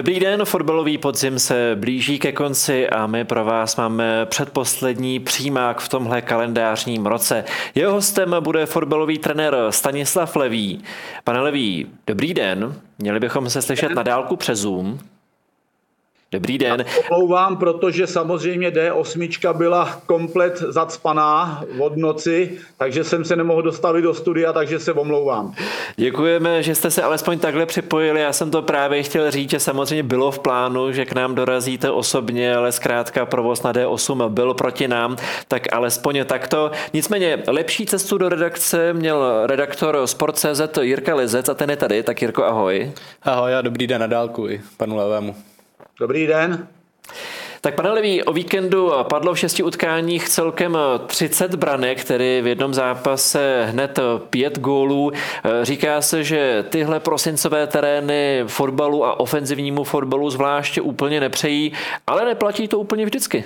Dobrý den, fotbalový podzim se blíží ke konci a my pro vás máme předposlední přímák v tomhle kalendářním roce. Jeho hostem bude fotbalový trenér Stanislav Levý. Pane Levý, dobrý den. Měli bychom se slyšet na dálku přes Zoom. Dobrý den. Omlouvám, protože samozřejmě D8 byla komplet zacpaná od noci, takže jsem se nemohl dostavit do studia, takže se omlouvám. Děkujeme, že jste se alespoň takhle připojili. Já jsem to právě chtěl říct, že samozřejmě bylo v plánu, že k nám dorazíte osobně, ale zkrátka provoz na D8 byl proti nám, tak alespoň takto. Nicméně lepší cestu do redakce měl redaktor Sport.cz Jirka Lizec a ten je tady, tak Jirko ahoj. Ahoj a dobrý den na dálku i panu Levému. Dobrý den. Tak pane Levý, o víkendu padlo v šesti utkáních celkem 30 branek, který v jednom zápase hned pět gólů. Říká se, že tyhle prosincové terény fotbalu a ofenzivnímu fotbalu zvláště úplně nepřejí, ale neplatí to úplně vždycky.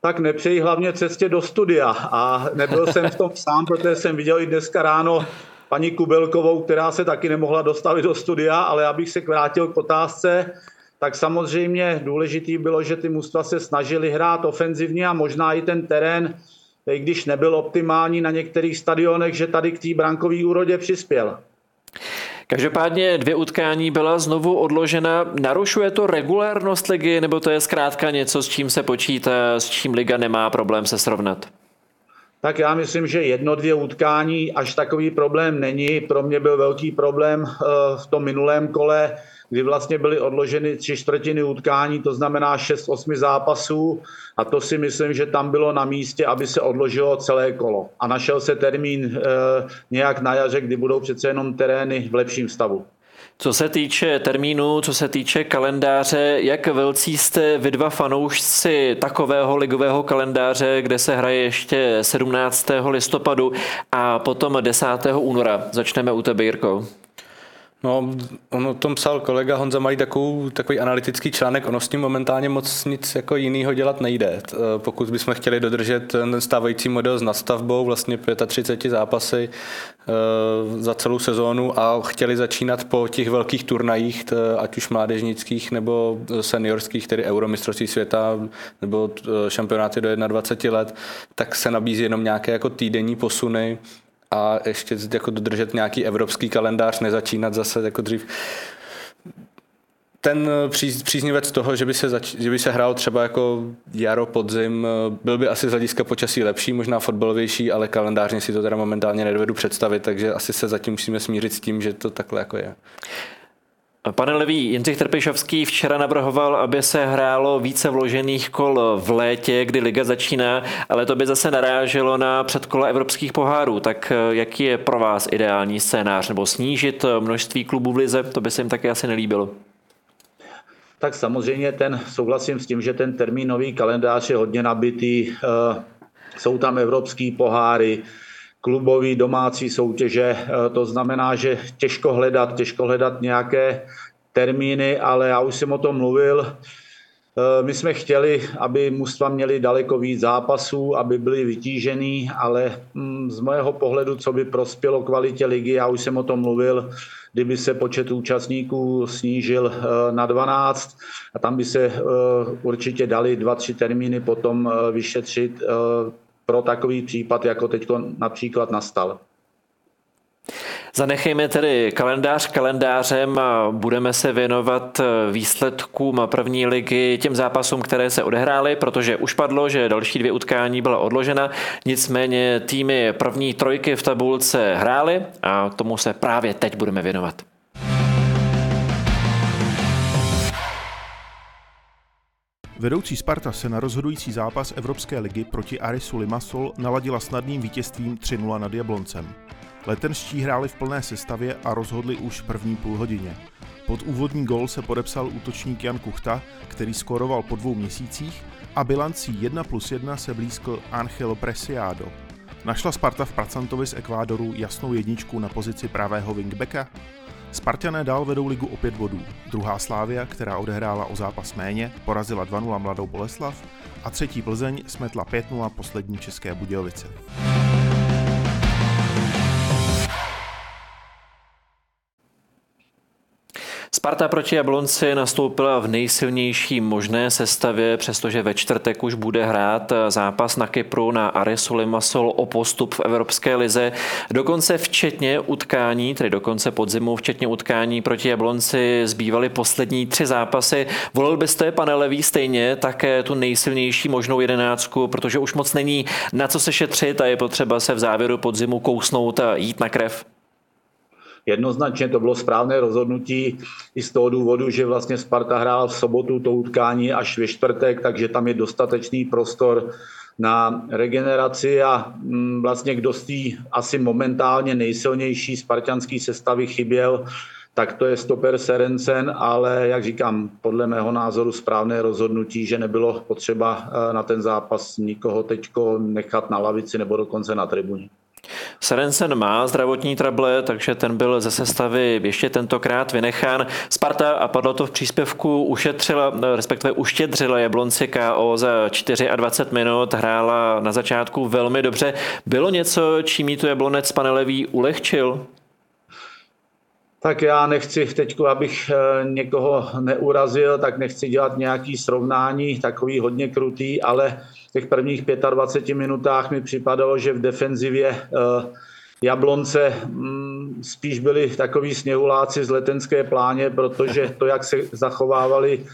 Tak nepřeji hlavně cestě do studia a nebyl jsem v tom sám, protože jsem viděl i dneska ráno paní Kubelkovou, která se taky nemohla dostavit do studia, ale abych se vrátil k otázce, tak samozřejmě důležitý bylo, že ty mužstva se snažili hrát ofenzivně a možná i ten terén, i když nebyl optimální na některých stadionech, že tady k té brankové úrodě přispěl. Každopádně dvě utkání byla znovu odložena. Narušuje to regulárnost ligy, nebo to je zkrátka něco, s čím se počítá, s čím liga nemá problém se srovnat? Tak já myslím, že jedno, dvě utkání až takový problém není. Pro mě byl velký problém eh, v tom minulém kole, kdy vlastně byly odloženy tři čtvrtiny utkání, to znamená 6-8 zápasů a to si myslím, že tam bylo na místě, aby se odložilo celé kolo. A našel se termín e, nějak na jaře, kdy budou přece jenom terény v lepším stavu. Co se týče termínu, co se týče kalendáře, jak velcí jste vy dva fanoušci takového ligového kalendáře, kde se hraje ještě 17. listopadu a potom 10. února? Začneme u tebe, Jirko. No, on o tom psal kolega Honza Malý takový, takový analytický článek, ono s tím momentálně moc nic jako jiného dělat nejde. Pokud bychom chtěli dodržet ten stávající model s nastavbou, vlastně 35 zápasy eh, za celou sezónu a chtěli začínat po těch velkých turnajích, ať už mládežnických nebo seniorských, tedy euromistrovství světa nebo eh, šampionáty do 21 let, tak se nabízí jenom nějaké jako týdenní posuny a ještě jako dodržet nějaký evropský kalendář, nezačínat zase jako dřív. Ten příz, příznivec toho, že by, se zač, že by se hrál třeba jako jaro, podzim, byl by asi z hlediska počasí lepší, možná fotbalovější, ale kalendářně si to teda momentálně nedovedu představit, takže asi se zatím musíme smířit s tím, že to takhle jako je. Pane Levý, Jindřich Trpišovský včera navrhoval, aby se hrálo více vložených kol v létě, kdy liga začíná, ale to by zase naráželo na předkola evropských pohárů. Tak eh, jaký je pro vás ideální scénář? Nebo snížit množství klubů v lize? To by se jim taky asi nelíbilo. Tak samozřejmě ten, souhlasím s tím, že ten termínový kalendář je hodně nabitý. Eh, jsou tam evropský poháry, klubový domácí soutěže. Eh, to znamená, že těžko hledat, těžko hledat nějaké termíny, ale já už jsem o tom mluvil. Eh, my jsme chtěli, aby mužstva měli daleko víc zápasů, aby byli vytížený, ale mm, z mého pohledu, co by prospělo kvalitě ligy, já už jsem o tom mluvil, kdyby se počet účastníků snížil eh, na 12 a tam by se určitě dali dva, tři termíny potom vyšetřit pro takový případ, jako teď například nastal. Zanechejme tedy kalendář kalendářem a budeme se věnovat výsledkům první ligy, těm zápasům, které se odehrály, protože už padlo, že další dvě utkání byla odložena, nicméně týmy první trojky v tabulce hrály a tomu se právě teď budeme věnovat. Vedoucí Sparta se na rozhodující zápas Evropské ligy proti Arisu Limassol naladila snadným vítězstvím 3-0 nad Jabloncem. Letenští hráli v plné sestavě a rozhodli už v první půlhodině. Pod úvodní gol se podepsal útočník Jan Kuchta, který skoroval po dvou měsících a bilancí 1 plus 1 se blízkl Angelo Presiado. Našla Sparta v Pracantovi z Ekvádoru jasnou jedničku na pozici pravého wingbacka? Spartané dál vedou ligu o pět bodů. Druhá Slávia, která odehrála o zápas méně, porazila 2-0 mladou Boleslav a třetí Plzeň smetla 5-0 poslední České Budějovice. Sparta proti Jablonci nastoupila v nejsilnější možné sestavě, přestože ve čtvrtek už bude hrát zápas na Kypru na Arisu Limassol o postup v Evropské lize. Dokonce včetně utkání, tedy dokonce podzimu, včetně utkání proti Jablonci zbývaly poslední tři zápasy. Volil byste, pane Levý, stejně také tu nejsilnější možnou jedenáctku, protože už moc není na co se šetřit a je potřeba se v závěru podzimu kousnout a jít na krev? Jednoznačně to bylo správné rozhodnutí i z toho důvodu, že vlastně Sparta hrála v sobotu to utkání až ve čtvrtek, takže tam je dostatečný prostor na regeneraci a mm, vlastně kdo z té asi momentálně nejsilnější spartianský sestavy chyběl, tak to je stoper Serencen, ale jak říkám, podle mého názoru správné rozhodnutí, že nebylo potřeba eh, na ten zápas nikoho teďko nechat na lavici nebo dokonce na tribuně. Serencen má zdravotní trable, takže ten byl ze sestavy ještě tentokrát vynechán. Sparta, a padlo to v příspěvku, ušetřila, respektive uštědřila Jablonci KO za 24 minut, hrála na začátku velmi dobře. Bylo něco, čím jí tu Jablonec panelevý ulehčil? Tak já nechci teď, abych eh, někoho neurazil, tak nechci dělat nějaký srovnání, takový hodně krutý, ale těch prvních 25 minutách mi připadalo, že v defenzivě eh, Jablonce mm, spíš byli takový sněhuláci z letenské pláně, protože to, jak se zachovávali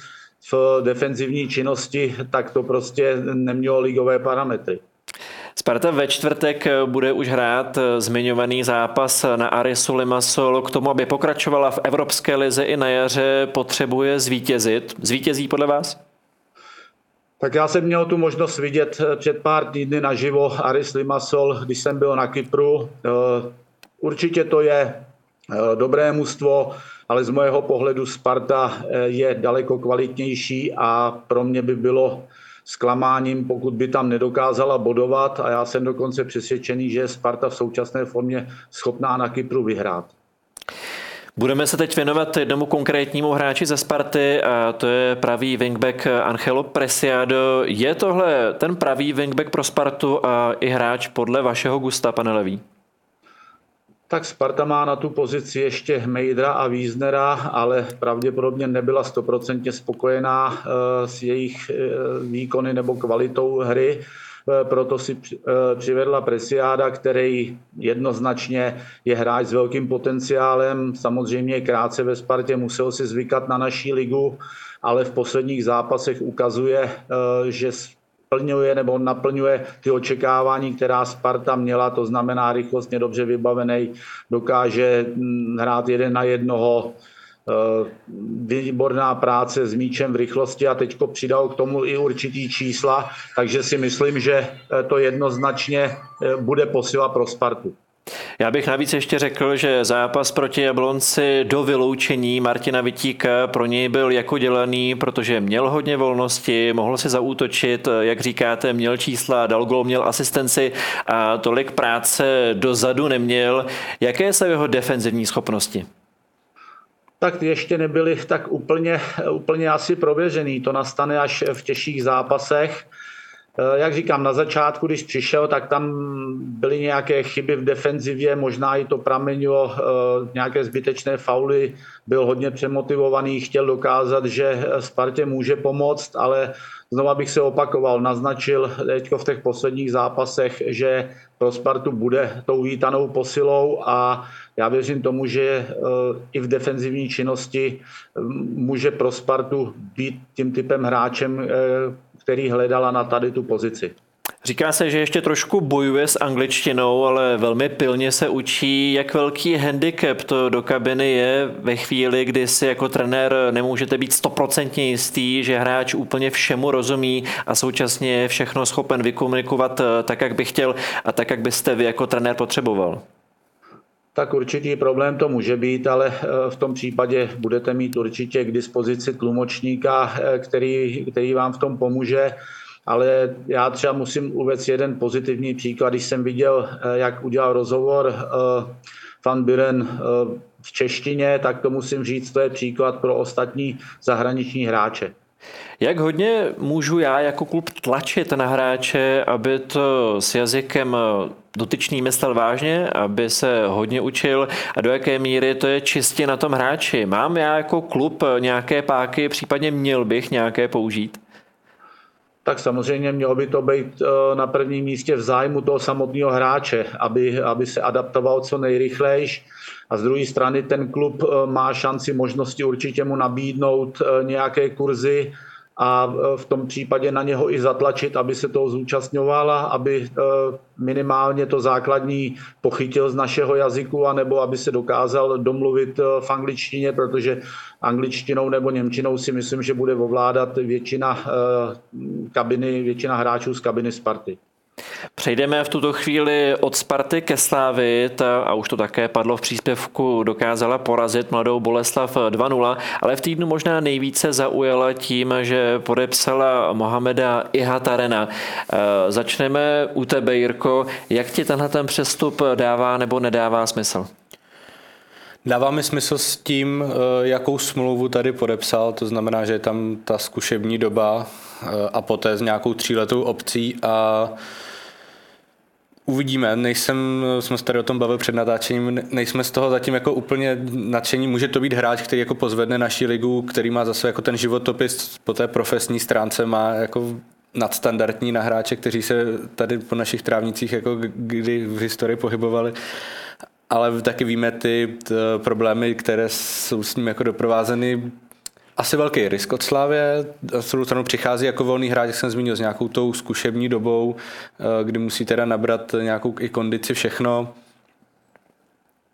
v defenzivní činnosti, tak to prostě nemělo ligové parametry. Sparta ve čtvrtek bude už hrát zmiňovaný zápas na Arisu Limassol. K tomu, aby pokračovala v Evropské lize i na jaře, potřebuje zvítězit. Zvítězí podle vás? Tak já jsem měl tu možnost vidět před pár týdny naživo Aris Limassol, když jsem byl na Kypru. Eh, určitě to je eh, dobré mužstvo, ale z mojeho pohledu Sparta eh, je daleko kvalitnější a pro mě by bylo zklamáním, pokud by tam nedokázala bodovat a já jsem dokonce přesvědčený, že je Sparta v současné formě schopná na Kypru vyhrát. Budeme se teď věnovat jednomu konkrétnímu hráči ze Sparty a to je pravý wingback Angelo Presiado. Je tohle ten pravý wingback pro Spartu a i hráč podle vašeho gusta, pane Levý? tak Sparta má na tu pozici ještě Mejdra a Víznera, ale pravděpodobně nebyla stoprocentně spokojená eh, s jejich eh, výkony nebo kvalitou hry. Eh, proto si přivedla Presiáda, který jednoznačně je hráč s velkým potenciálem. Samozřejmě krátce ve Spartě musel si zvykat na naší ligu, ale v posledních zápasech ukazuje, že plňuje nebo naplňuje ty očekávání, která Sparta měla, to znamená rychlostně dobře vybavený, dokáže hm, hrát jeden na jednoho, eh, výborná práce s míčem v rychlosti a teďko přidal k tomu i určitý čísla, takže si myslím, že eh, to jednoznačně eh, bude posila pro Spartu. Já bych navíc ještě řekl, že zápas proti Jablonci do vyloučení Martina Vitíka pro něj byl jako dělaný, protože měl hodně volnosti, mohl si zaútočit, jak říkáte, měl čísla, dal gol, měl asistenci a tolik práce dozadu neměl. Jaké jsou jeho defenzivní schopnosti? Tak ještě nebyly tak úplně, úplně asi prověřený. To nastane až v těžších zápasech. Eh, jak říkám, na začátku, když přišel, tak tam byly nějaké chyby v defenzivě, možná i to pramenilo eh, nějaké zbytečné fauly, byl hodně přemotivovaný, chtěl dokázat, že Spartě může pomoct, ale znova bych se opakoval, naznačil teď v těch posledních zápasech, že pro Spartu bude tou vítanou posilou a já věřím tomu, že eh, i v defenzivní činnosti může pro Spartu být tím typem hráčem, který hledala na tady tu pozici. Říká se, že ještě trošku bojuje s angličtinou, ale velmi pilně se učí, jak velký handicap to do kabiny je ve chvíli, kdy si jako trenér nemůžete být stoprocentně jistý, že hráč úplně všemu rozumí a současně je všechno schopen vykomunikovat eh, tak, jak by chtěl a tak, jak byste vy jako trenér potřeboval. Tak určitý problém to může být, ale eh, v tom případě budete mít určitě k dispozici tlumočníka, eh, který, který vám v tom pomůže ale já třeba musím uvést jeden pozitivní příklad. Když jsem viděl, eh, jak udělal rozhovor Van Buren v češtině, tak to musím říct, to je příklad pro ostatní zahraniční hráče. Jak hodně můžu já jako klub tlačit na hráče, aby to s jazykem dotyčný myslel vážně, aby se hodně učil a do jaké míry to je čistě na tom hráči. Mám já jako klub nějaké páky, případně měl bych nějaké použít? tak samozřejmě mělo by to být eh, na prvním místě v zájmu toho samotného hráče, aby, aby se adaptoval co nejrychlejš. A z druhé strany ten klub eh, má šanci, možnosti určitě mu nabídnout eh, nějaké kurzy, a e, v tom případě na něho i zatlačit, aby se toho zúčastňovala, aby e, minimálně to základní pochytil z našeho jazyku, anebo aby se dokázal domluvit e, v angličtině, protože angličtinou nebo němčinou si myslím, že bude ovládat většina kabiny, většina hráčů z kabiny Sparty. Přejdeme v tuto chvíli od Sparty ke Slávy, ta, a už to také padlo v příspěvku, dokázala porazit mladou Boleslav 2-0, ale v týdnu možná nejvíce zaujala tím, že podepsala Mohameda Ihatarena. E, začneme u tebe, Jirko. Jak ti tenhle ten přestup dává nebo nedává smysl? Dává mi smysl s tím, e, jakou smlouvu tady podepsal, to znamená, že je tam ta zkušební doba e, a poté s nějakou tříletou opcí a Uvidíme, nejsem, jsme se tady o tom bavili před natáčením, nejsme z toho zatím jako úplně nadšení. Může to být hráč, který jako pozvedne naši ligu, který má zase jako ten životopis po té profesní stránce, má jako nadstandardní na hráče, kteří se tady po našich trávnicích jako kdy v historii pohybovali. Ale taky víme ty problémy, které jsou s ním jako doprovázeny asi velký risk od Slávě. Na stranu přichází jako volný hráč, jak jsem zmínil, s nějakou tou zkušební dobou, eh, kdy musí teda nabrat nějakou i kondici, všechno.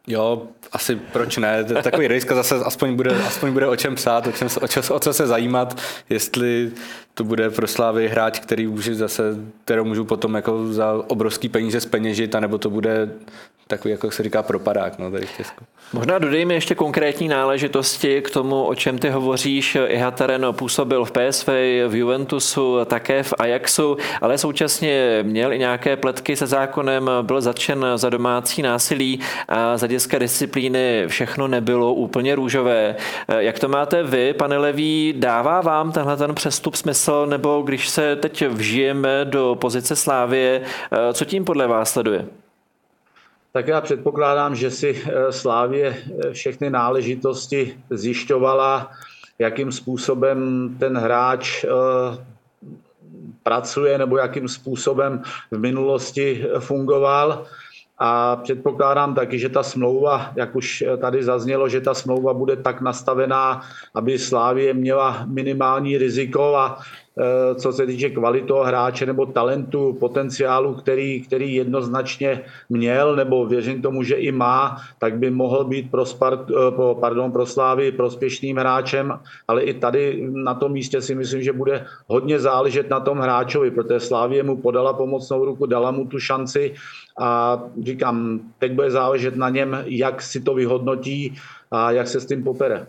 Jo, asi proč ne, takový risk zase aspoň bude, aspoň bude o čem psát, o, čem, o, čem, o co se zajímat, jestli to bude pro Slávy hráč, který může zase, kterou můžu potom jako za obrovský peníze speněžit, anebo to bude takový, jako se říká, propadák no, tady v Česku. Možná dodejme ještě konkrétní náležitosti k tomu, o čem ty hovoříš. Ihataren působil v PSV, v Juventusu, také v Ajaxu, ale současně měl i nějaké pletky se zákonem, byl zatčen za domácí násilí a za dětské disciplíny všechno nebylo úplně růžové. Jak to máte vy, pane Levý, dává vám tenhle ten přestup smysl, nebo když se teď vžijeme do pozice Slávie, co tím podle vás sleduje? Tak já předpokládám, že si eh, Slávě eh, všechny náležitosti zjišťovala, jakým způsobem ten hráč eh, pracuje nebo jakým způsobem v minulosti fungoval. A předpokládám taky, že ta smlouva, jak už tady zaznělo, že ta smlouva bude tak nastavená, aby Slávě měla minimální riziko a Eh, co se týče kvalitu hráče nebo talentu, potenciálu, který, který jednoznačně měl, nebo věřím tomu, že i má, tak by mohl být pro, Spart, eh, pardon, pro Slávy prospěšným hráčem, ale i tady na tom místě si myslím, že bude hodně záležet na tom hráčovi, protože Slávě mu podala pomocnou ruku, dala mu tu šanci a říkám, teď bude záležet na něm, jak si to vyhodnotí a jak se s tím popere.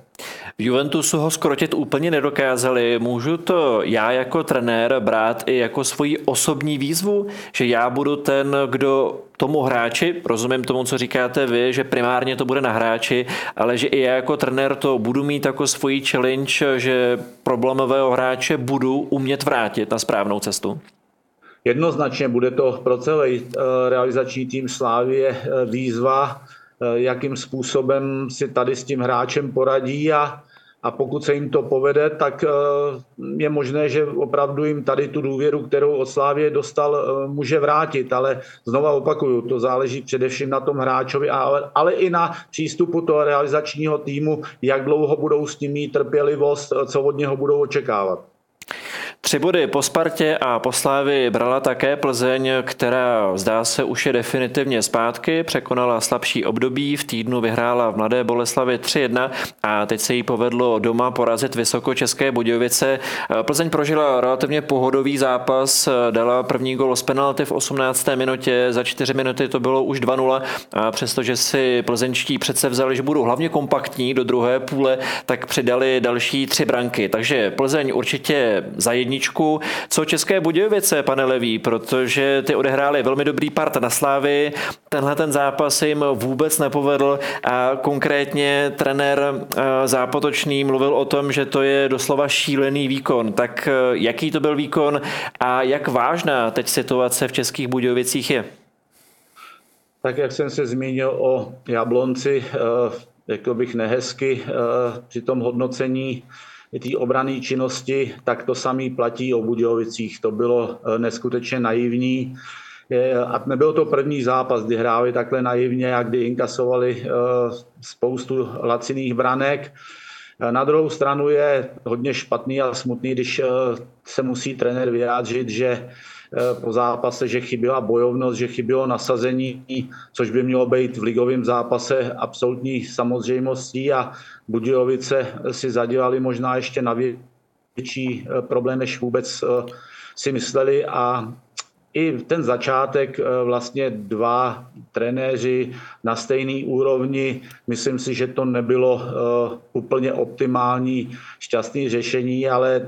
Juventusu ho skrotit úplně nedokázali. Můžu to já jako trenér brát i jako svoji osobní výzvu, že já budu ten, kdo tomu hráči, rozumím tomu, co říkáte vy, že primárně to bude na hráči, ale že i já jako trenér to budu mít jako svoji challenge, že problémového hráče budu umět vrátit na správnou cestu. Jednoznačně bude to pro celý eh, realizační tým Slávie eh, výzva, Eh, jakým způsobem si tady s tím hráčem poradí a, a pokud se jim to povede, tak eh, je možné, že opravdu jim tady tu důvěru, kterou od Slávě dostal, eh, může vrátit. Ale znova opakuju, to záleží především na tom hráčovi, ale, ale i na přístupu toho realizačního týmu, jak dlouho budou s tím mít trpělivost, co od něho budou očekávat. Tři body po Spartě a po Slávy brala také Plzeň, která zdá se už je definitivně zpátky, překonala slabší období, v týdnu vyhrála v Mladé Boleslavi 3-1 a teď se jí povedlo doma porazit vysoko České Budějovice. Plzeň prožila relativně pohodový zápas, dala první gol z penalty v 18. minutě, za čtyři minuty to bylo už 2-0 a přestože si plzeňští přece vzali, že budou hlavně kompaktní do druhé půle, tak přidali další tři branky. Takže Plzeň určitě za jedničku. Co České Budějovice, pane Levý, protože ty odehráli velmi dobrý part na Slávy, tenhle ten zápas jim vůbec nepovedl a konkrétně trenér eh, zápotočný mluvil o tom, že to je doslova šílený výkon. Tak eh, jaký to byl výkon a jak vážná teď situace v Českých Budějovicích je? Tak jak jsem se zmínil o Jablonci, řekl bych nehezky při tom hodnocení té obrané činnosti, tak to samý platí o Budějovicích. To bylo neskutečně naivní. A nebyl to první zápas, kdy hráli takhle naivně a kdy inkasovali spoustu laciných branek. Na druhou stranu je hodně špatný a smutný, když se musí trenér vyjádřit, že Eh, po zápase, že chyběla bojovnost, že chybělo nasazení, což by mělo být v ligovém zápase absolutní samozřejmostí a Budějovice si zadělali možná ještě na větší eh, problém, než vůbec eh, si mysleli a i ten začátek eh, vlastně dva trenéři na stejné úrovni, myslím si, že to nebylo eh, úplně optimální šťastné řešení, ale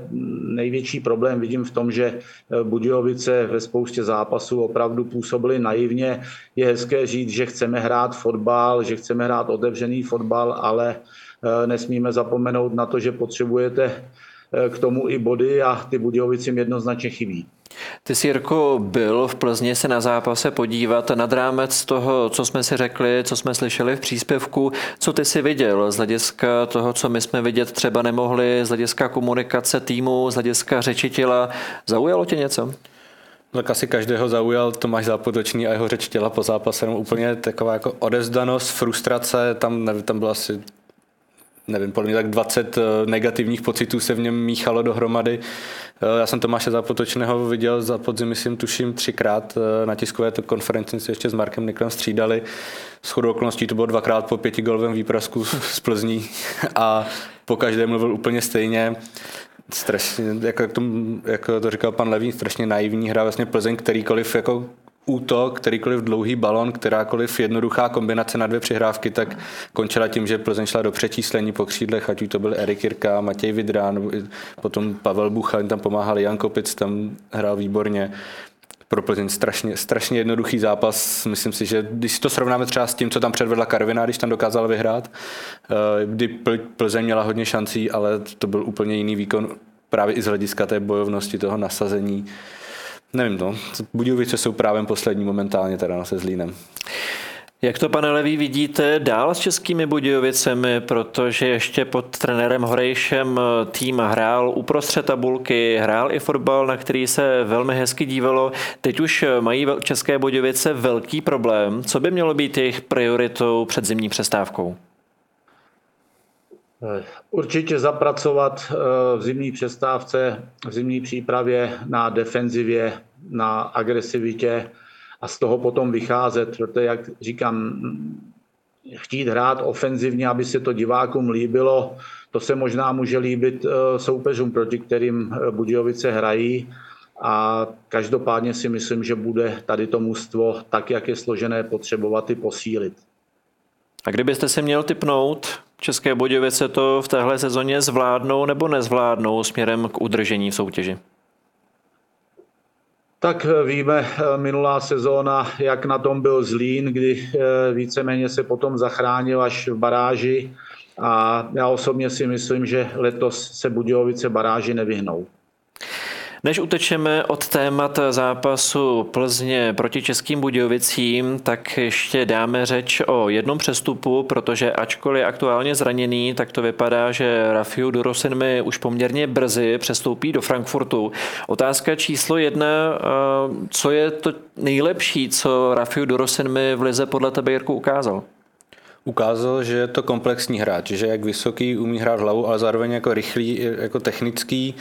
největší problém vidím v tom, že eh, Budějovice ve spoustě zápasů opravdu působily naivně. Je hezké říct, že chceme hrát fotbal, že chceme hrát otevřený fotbal, ale nesmíme zapomenout na to, že potřebujete k tomu i body a ty Budějovicím jednoznačně chybí. Ty jsi, Jirko, byl v Plzni se na zápase podívat nad rámec toho, co jsme si řekli, co jsme slyšeli v příspěvku. Co ty si viděl z hlediska toho, co my jsme vidět třeba nemohli, z hlediska komunikace týmu, z hlediska řeči těla? Zaujalo tě něco? Tak asi každého zaujal Tomáš Zápotočný a jeho řeč těla po zápase, úplně taková jako odezdanost, frustrace, tam, nevím, tam bylo asi nevím, podle mě tak 20 eh, negativních pocitů se v něm míchalo dohromady. Eh, já jsem Tomáše Zapotočného viděl za podzim, myslím, tuším třikrát eh, na tiskové to konferenci, se ještě s Markem Niklem střídali. S chodou okolností to bylo dvakrát po pětigolovém výprasku z Plzní a po každé mluvil úplně stejně strašně, jako, to, jako to říkal pan Levý, strašně naivní hra, vlastně Plzeň, kterýkoliv jako útok, kterýkoliv dlouhý balon, kterákoliv jednoduchá kombinace na dvě přihrávky, tak končila tím, že Plzeň šla do přečíslení po křídlech, ať už to byl Erik Jirka, Matěj Vidrán, potom Pavel Buchal, tam pomáhal Jan Kopic, tam hrál výborně. Pro Plzeň strašně, strašně jednoduchý zápas. Myslím si, že když to srovnáme třeba s tím, co tam předvedla Karvina, když tam dokázala vyhrát, eh, kdy Plzeň měla hodně šancí, ale to byl úplně jiný výkon právě i z hlediska té bojovnosti, toho nasazení. Nevím, no. Budějovice jsou právě poslední momentálně teda se Zlínem. Jak to, pane Levý, vidíte dál s českými Budějovicemi, protože ještě pod trenérem Horejšem tým hrál uprostřed tabulky, hrál i fotbal, na který se velmi hezky dívalo. Teď už mají české Budějovice velký problém. Co by mělo být jejich prioritou před zimní přestávkou? Určitě zapracovat eh, v zimní přestávce, v zimní přípravě na defenzivě, na agresivitě a z toho potom vycházet, protože, jak říkám, chtít hrát ofenzivně, aby se to divákům líbilo, to se možná může líbit eh, soupeřům, proti kterým eh, Budějovice hrají. A každopádně si myslím, že bude tady to mužstvo, tak jak je složené, potřebovat i posílit. A kdybyste se měl typnout, České Budějovice to v téhle sezóně zvládnou nebo nezvládnou směrem k udržení v soutěži? Tak eh, víme, eh, minulá sezóna, jak na tom byl Zlín, kdy eh, víceméně se potom zachránil až v baráži a já osobně si myslím, že letos se Budějovice baráži nevyhnou. Než utečeme od témat zápasu Plzně proti Českým Budějovicím, tak ještě dáme řeč o jednom přestupu, protože ačkoliv je aktuálně zraněný, tak to vypadá, že Rafiu Durosin mi už poměrně brzy přestoupí do Frankfurtu. Otázka číslo jedna, co je to nejlepší, co Rafiu Durosin mi v Lize podle tebe Jirku ukázal? ukázal, že je to komplexní hráč, že jak vysoký umí hrát hlavu, ale zároveň jako rychlý, jako technický,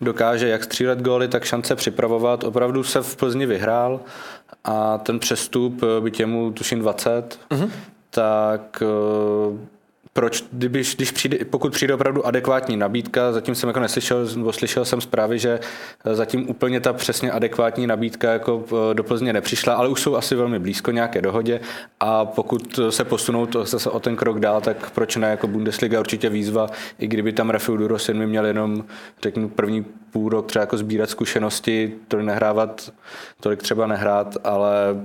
dokáže jak střílet góly, tak šance připravovat. Opravdu se v Plzni vyhrál a ten přestup, by těmu tuším 20, mm-hmm. tak proč, když, když přijde, pokud přijde opravdu adekvátní nabídka, zatím jsem jako neslyšel, nebo slyšel jsem zprávy, že zatím úplně ta přesně adekvátní nabídka jako eh, do Plzně nepřišla, ale už jsou asi velmi blízko nějaké dohodě a pokud se posunou to zase o ten krok dál, tak proč ne, jako Bundesliga určitě výzva, i kdyby tam Rafael Durosin měl jenom, řeknu, první půl rok třeba jako sbírat zkušenosti, to nehrávat, tolik třeba nehrát, ale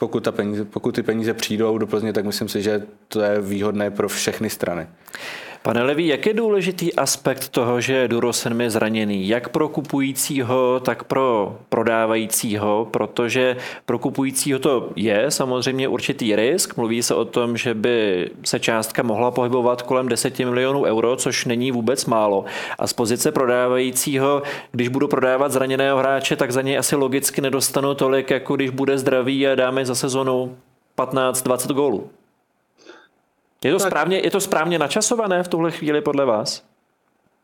pokud, ta peníze, pokud ty peníze přijdou do Plzně, tak myslím si, že to je výhodné pro všechny strany. Pane Levý, jak je důležitý aspekt toho, že Durosen je zraněný, jak pro kupujícího, tak pro prodávajícího, protože pro kupujícího to je samozřejmě určitý risk. Mluví se o tom, že by se částka mohla pohybovat kolem 10 milionů euro, což není vůbec málo. A z pozice prodávajícího, když budu prodávat zraněného hráče, tak za něj asi logicky nedostanu tolik, jako když bude zdravý a dáme za sezonu 15-20 gólů. Je to, tak, správně, je to správně načasované v tuhle chvíli podle vás?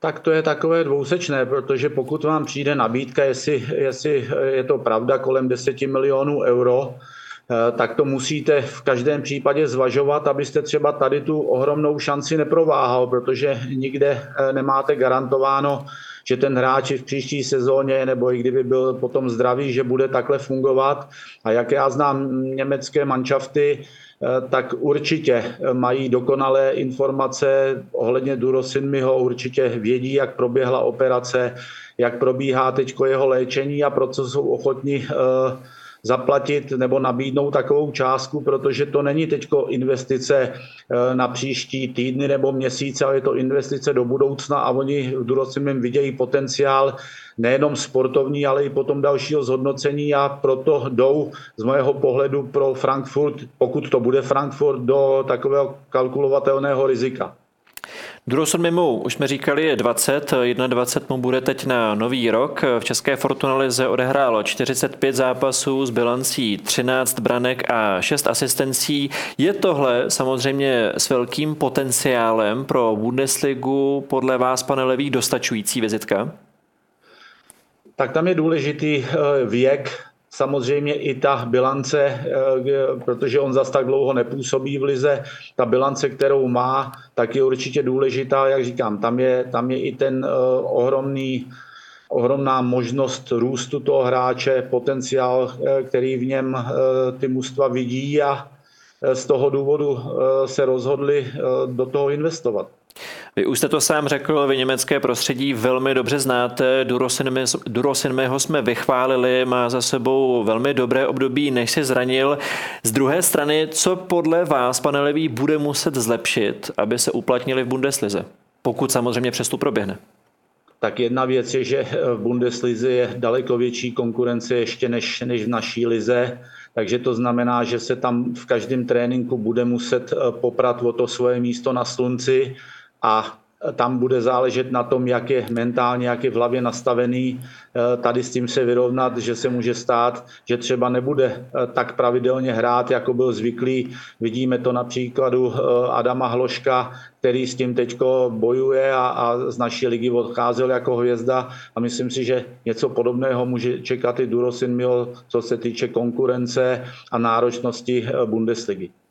Tak to je takové dvousečné, protože pokud vám přijde nabídka, jestli, jestli je to pravda kolem 10 milionů euro, eh, tak to musíte v každém případě zvažovat, abyste třeba tady tu ohromnou šanci neprováhal, protože nikde eh, nemáte garantováno, že ten hráč v příští sezóně, nebo i kdyby byl potom zdravý, že bude takhle fungovat. A jak já znám německé manšafty, tak určitě mají dokonalé informace ohledně Durosinmiho, určitě vědí, jak proběhla operace, jak probíhá teď jeho léčení a proto jsou ochotni eh, zaplatit nebo nabídnout takovou částku, protože to není teď investice eh, na příští týdny nebo měsíce, ale je to investice do budoucna a oni v Durosimim vidějí potenciál nejenom sportovní, ale i potom dalšího zhodnocení a proto jdou z mého pohledu pro Frankfurt, pokud to bude Frankfurt, do takového kalkulovatelného rizika. Duroson mu, už jsme říkali, je 20, 21 mu bude teď na nový rok. V České Fortunalize odehrálo 45 zápasů s bilancí 13 branek a 6 asistencí. Je tohle samozřejmě s velkým potenciálem pro Bundesligu podle vás, pane Levý, dostačující vizitka? Tak tam je důležitý eh, věk, samozřejmě i ta bilance, eh, protože on zas tak dlouho nepůsobí v lize, ta bilance, kterou má, tak je určitě důležitá, jak říkám, tam je, tam je i ten eh, ohromný ohromná možnost růstu toho hráče, potenciál, který v něm ty mužstva vidí a z toho důvodu se rozhodli do toho investovat. Vy už jste to sám řekl, vy německé prostředí velmi dobře znáte. Durosinmeho jsme vychválili, má za sebou velmi dobré období, než se zranil. Z druhé strany, co podle vás, pane Levý, bude muset zlepšit, aby se uplatnili v Bundeslize? Pokud samozřejmě přestup proběhne. Tak jedna věc je, že v Bundeslize je daleko větší konkurence ještě než, než v naší lize, takže to znamená, že se tam v každém tréninku bude muset poprat o to svoje místo na slunci a tam bude záležet na tom, jak je mentálně, jak je v hlavě nastavený. Eh, tady s tím se vyrovnat, že se může stát, že třeba nebude eh, tak pravidelně hrát, jako byl zvyklý. Vidíme to na příkladu eh, Adama Hloška, který s tím teď bojuje a, a z naší ligy odcházel jako hvězda a myslím si, že něco podobného může čekat i Durosin Mil, co se týče konkurence a náročnosti Bundesligy.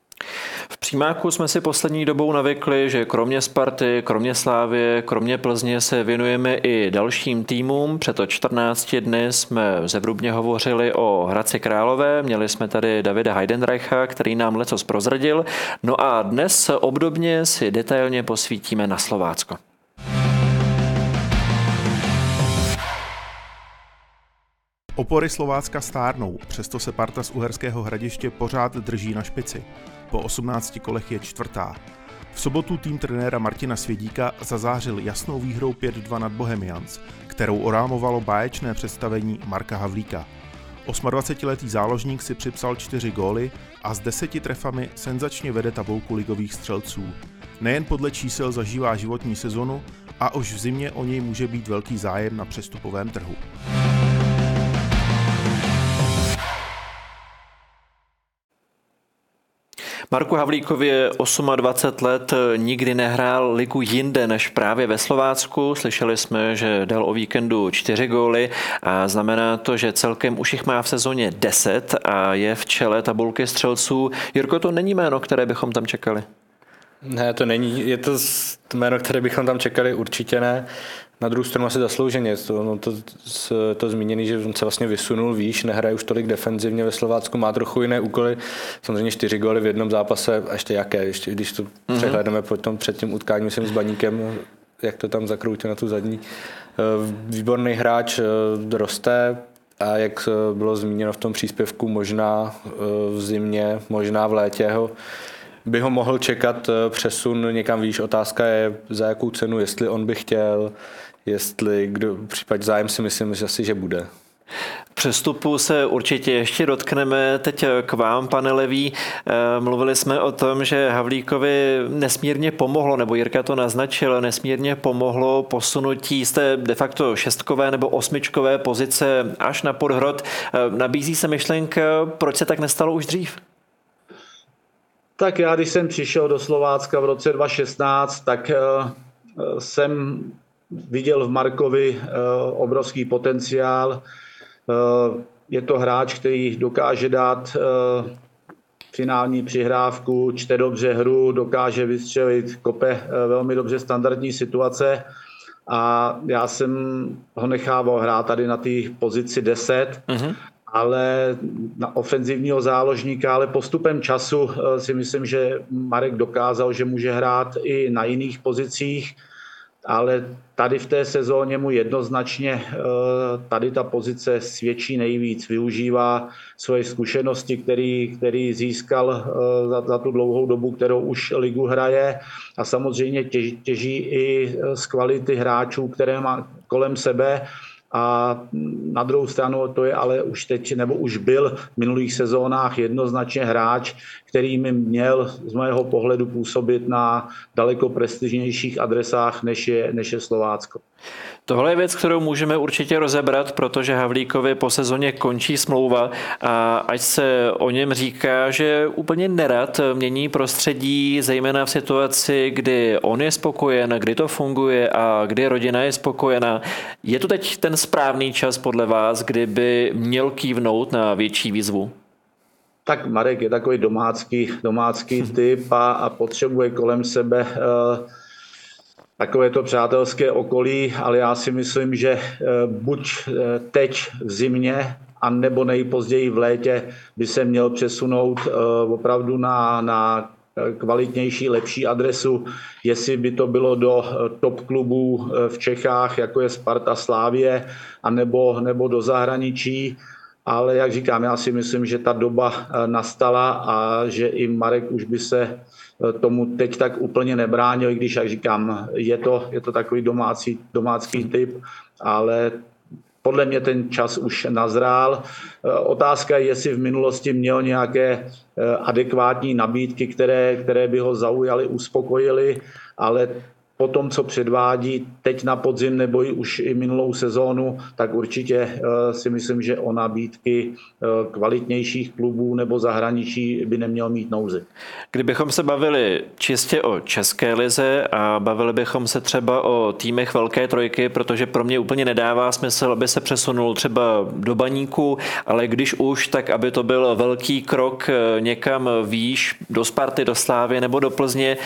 Přímáku jsme si poslední dobou navykli, že kromě Sparty, kromě Slávy, kromě Plzně se věnujeme i dalším týmům. Před 14 dny jsme zevrubně hovořili o Hradci Králové, měli jsme tady Davida Heidenreicha, který nám leco prozradil. No a dnes obdobně si detailně posvítíme na Slovácko. Opory Slovácka stárnou, přesto se parta z Uherského hradiště pořád drží na špici. Po 18 kolech je čtvrtá. V sobotu tým trenéra Martina Svědíka zazářil jasnou výhrou 5-2 nad Bohemians, kterou orámovalo báječné představení Marka Havlíka. 28-letý záložník si připsal 4 góly a s deseti trefami senzačně vede tabulku ligových střelců. Nejen podle čísel zažívá životní sezonu a už v zimě o něj může být velký zájem na přestupovém trhu. Marku Havlíkovi je 28 let, nikdy nehrál ligu jinde než právě ve Slovácku. Slyšeli jsme, že dal o víkendu čtyři góly a znamená to, že celkem už jich má v sezóně 10 a je v čele tabulky střelců. Jirko, to není jméno, které bychom tam čekali. Ne, to není. Je to jméno, které bychom tam čekali, určitě ne. Na druhou stranu asi zaslouženě. To, no to, to zmíněný, že on se vlastně vysunul výš, nehraje už tolik defenzivně ve Slovácku, má trochu jiné úkoly. Samozřejmě čtyři góly v jednom zápase, a ještě jaké, ještě, když to mm-hmm. přehledeme potom před tím utkáním jsem s Baníkem, jak to tam zakroutil na tu zadní. Eh, výborný hráč eh, roste, a jak bylo zmíněno v tom příspěvku, možná eh, v zimě, možná v létě ho by ho mohl čekat přesun někam výš. Otázka je, za jakou cenu, jestli on by chtěl, jestli kdo, případ zájem si myslím, že asi, že bude. Přestupu se určitě ještě dotkneme. Teď k vám, pane Levý. Eh, mluvili jsme o tom, že Havlíkovi nesmírně pomohlo, nebo Jirka to naznačil, nesmírně pomohlo posunutí z té de facto šestkové nebo osmičkové pozice až na podhrot. Eh, nabízí se myšlenka, proč se tak nestalo už dřív? Tak já, když jsem přišel do Slovácka v roce 2016, tak uh, jsem viděl v Markovi uh, obrovský potenciál. Je to hráč, který dokáže dát finální přihrávku, čte dobře hru, dokáže vystřelit, kope velmi dobře standardní situace. A já jsem ho nechával hrát tady na té pozici 10 uh-huh ale na ofenzivního záložníka, ale postupem času eh, si myslím, že Marek dokázal, že může hrát i na jiných pozicích, ale tady v té sezóně mu jednoznačně eh, tady ta pozice svědčí nejvíc, využívá svoje zkušenosti, který, který získal eh, za, za tu dlouhou dobu, kterou už ligu hraje. A samozřejmě těží, těží i z kvality hráčů, které má kolem sebe a na druhou stranu to je ale už teď, nebo už byl v minulých sezónách jednoznačně hráč, který mi měl z mého pohledu působit na daleko prestižnějších adresách, než je, než je Slovácko. Tohle je věc, kterou můžeme určitě rozebrat, protože Havlíkovi po sezóně končí smlouva a ať se o něm říká, že úplně nerad mění prostředí, zejména v situaci, kdy on je spokojen, kdy to funguje a kdy rodina je spokojená. Je to teď ten správný čas podle vás, kdyby měl kývnout na větší výzvu? Tak Marek je takový domácký, domácký typ a, a potřebuje kolem sebe uh, takové to přátelské okolí, ale já si myslím, že eh, buď eh, teď v zimě, a nebo nejpozději v létě by se měl přesunout eh, opravdu na, na kvalitnější, lepší adresu, jestli by to bylo do top klubů v Čechách, jako je Sparta Slávě, anebo, nebo do zahraničí. Ale jak říkám, já si myslím, že ta doba nastala a že i Marek už by se tomu teď tak úplně nebránil, i když, jak říkám, je to, je to takový domácí, domácký typ, ale podle mě ten čas už nazrál. Otázka je, jestli v minulosti měl nějaké eh, adekvátní nabídky, které, které by ho zaujaly, uspokojily, ale po tom, co předvádí teď na podzim nebo i už i minulou sezónu, tak určitě eh, si myslím, že o nabídky eh, kvalitnějších klubů nebo zahraničí by neměl mít nouzy. Kdybychom se bavili čistě o České lize a bavili bychom se třeba o týmech Velké trojky, protože pro mě úplně nedává smysl, aby se přesunul třeba do baníku, ale když už, tak aby to byl velký krok eh, někam výš, do Sparty, do Slávy nebo do Plzně.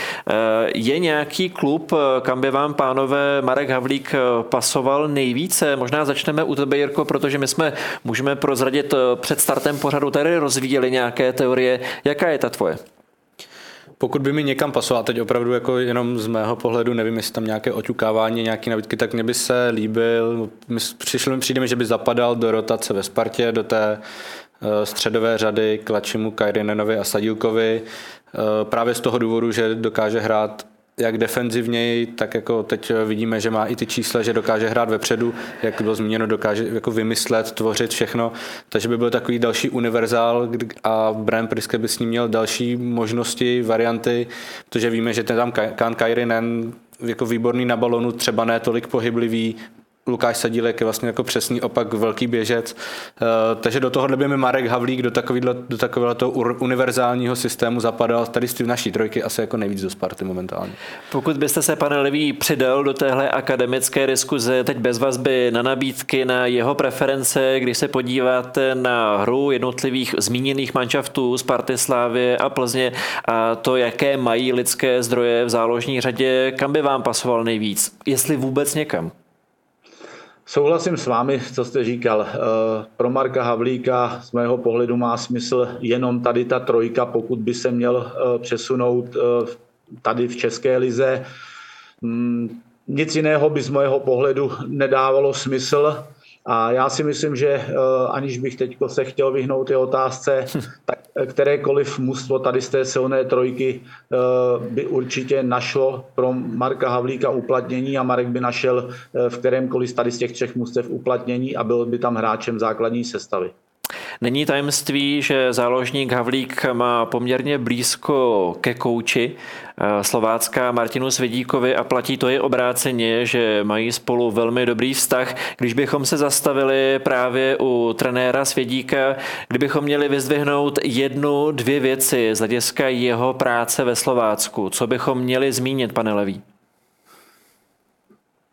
Je nějaký klub, kam by vám, pánové, Marek Havlík eh, pasoval nejvíce? Možná začneme u tebe, Jirko, protože my jsme, můžeme prozradit eh, před startem pořadu, tady rozvíjeli nějaké teorie. Jaká je ta tvoje? Pokud by mi někam pasoval, teď opravdu jako jenom z mého pohledu, nevím, jestli tam nějaké oťukávání, nějaké nabídky, tak mě by se líbil, přišlo mi přijde, že by zapadal do rotace ve Spartě, do té eh, středové řady k Lačimu, Kajrinenovi a Sadilkovi. Právě z toho důvodu, že dokáže hrát jak defenzivněji, tak jako teď vidíme, že má i ty čísla, že dokáže hrát vepředu, jak bylo zmíněno, dokáže jako vymyslet, tvořit všechno, takže by byl takový další univerzál a Brian Priske by s ním měl další možnosti, varianty, protože víme, že ten tam Kan Kairinen jako výborný na balonu, třeba ne tolik pohyblivý, Lukáš Sadílek je vlastně jako přesný opak velký běžec. Uh, takže do toho by mi Marek Havlík do, takovýhle, do takového toho univerzálního systému zapadal tady z naší trojky asi jako nejvíc do Sparty momentálně. Pokud byste se, pane Levý, přidal do téhle akademické diskuze teď bez vazby na nabídky, na jeho preference, když se podíváte na hru jednotlivých zmíněných manšaftů Sparty, Slávy a Plzně a to, jaké mají lidské zdroje v záložní řadě, kam by vám pasoval nejvíc? Jestli vůbec někam? Souhlasím s vámi, co jste říkal. Eh, pro Marka Havlíka z mého pohledu má smysl jenom tady ta trojka, pokud by se měl eh, přesunout eh, tady v České lize. Mm, nic jiného by z mého pohledu nedávalo smysl. A já si myslím, že eh, aniž bych teď se chtěl vyhnout té otázce, tak kterékoliv mužstvo tady z té silné trojky eh, by určitě našlo pro Marka Havlíka uplatnění a Marek by našel eh, v kterémkoliv tady z těch třech mužstev uplatnění a byl by tam hráčem základní sestavy. Není tajemství, že záložník Havlík má poměrně blízko ke kouči eh, Slovácka Martinu Svědíkovi a platí to i obráceně, že mají spolu velmi dobrý vztah. Když bychom se zastavili právě u trenéra Svědíka, kdybychom měli vyzdvihnout jednu, dvě věci z hlediska jeho práce ve Slovácku, co bychom měli zmínit, pane Levý?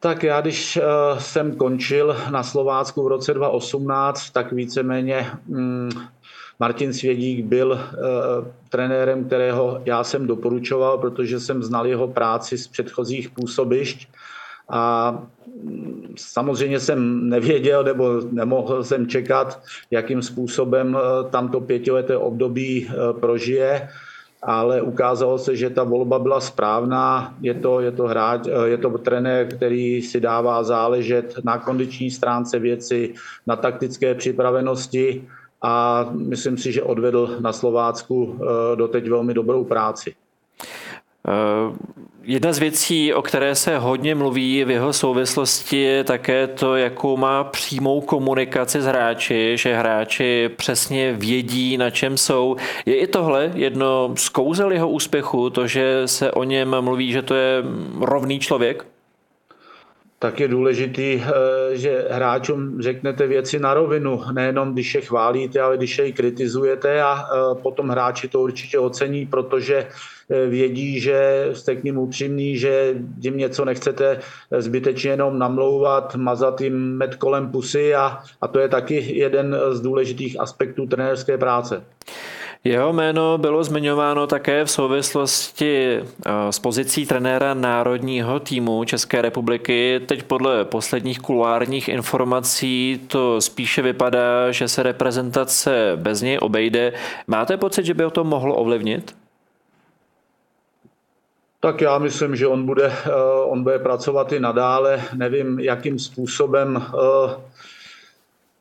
Tak já, když uh, jsem končil na Slovácku v roce 2018, tak víceméně um, Martin Svědík byl uh, trenérem, kterého já jsem doporučoval, protože jsem znal jeho práci z předchozích působišť. A mm, samozřejmě jsem nevěděl nebo nemohl jsem čekat, jakým způsobem eh, tamto pětileté období prožije ale ukázalo se, že ta volba byla správná. Je to, je to, hráč, eh, je to trenér, který si dává záležet na kondiční stránce věci, na taktické připravenosti a myslím si, že odvedl na Slovácku eh, doteď velmi dobrou práci. Uh... Jedna z věcí, o které se hodně mluví v jeho souvislosti, je také to, jakou má přímou komunikaci s hráči, že hráči přesně vědí, na čem jsou. Je i tohle jedno z kouzel jeho úspěchu, to, že se o něm mluví, že to je rovný člověk? Tak je důležitý, eh, že hráčům řeknete věci na rovinu, nejenom když je chválíte, ale když je kritizujete a eh, potom hráči to určitě ocení, protože eh, vědí, že jste k ním upřímný, že jim něco nechcete zbytečně jenom namlouvat, mazat jim med kolem pusy a, a to je taky jeden z důležitých aspektů trenérské práce. Jeho jméno bylo zmiňováno také v souvislosti eh, s pozicí trenéra národního týmu České republiky. Teď podle posledních kulárních informací to spíše vypadá, že se reprezentace bez něj obejde. Máte pocit, že by o to mohlo ovlivnit? Tak já myslím, že on bude, eh, on bude pracovat i nadále. Nevím, jakým způsobem eh,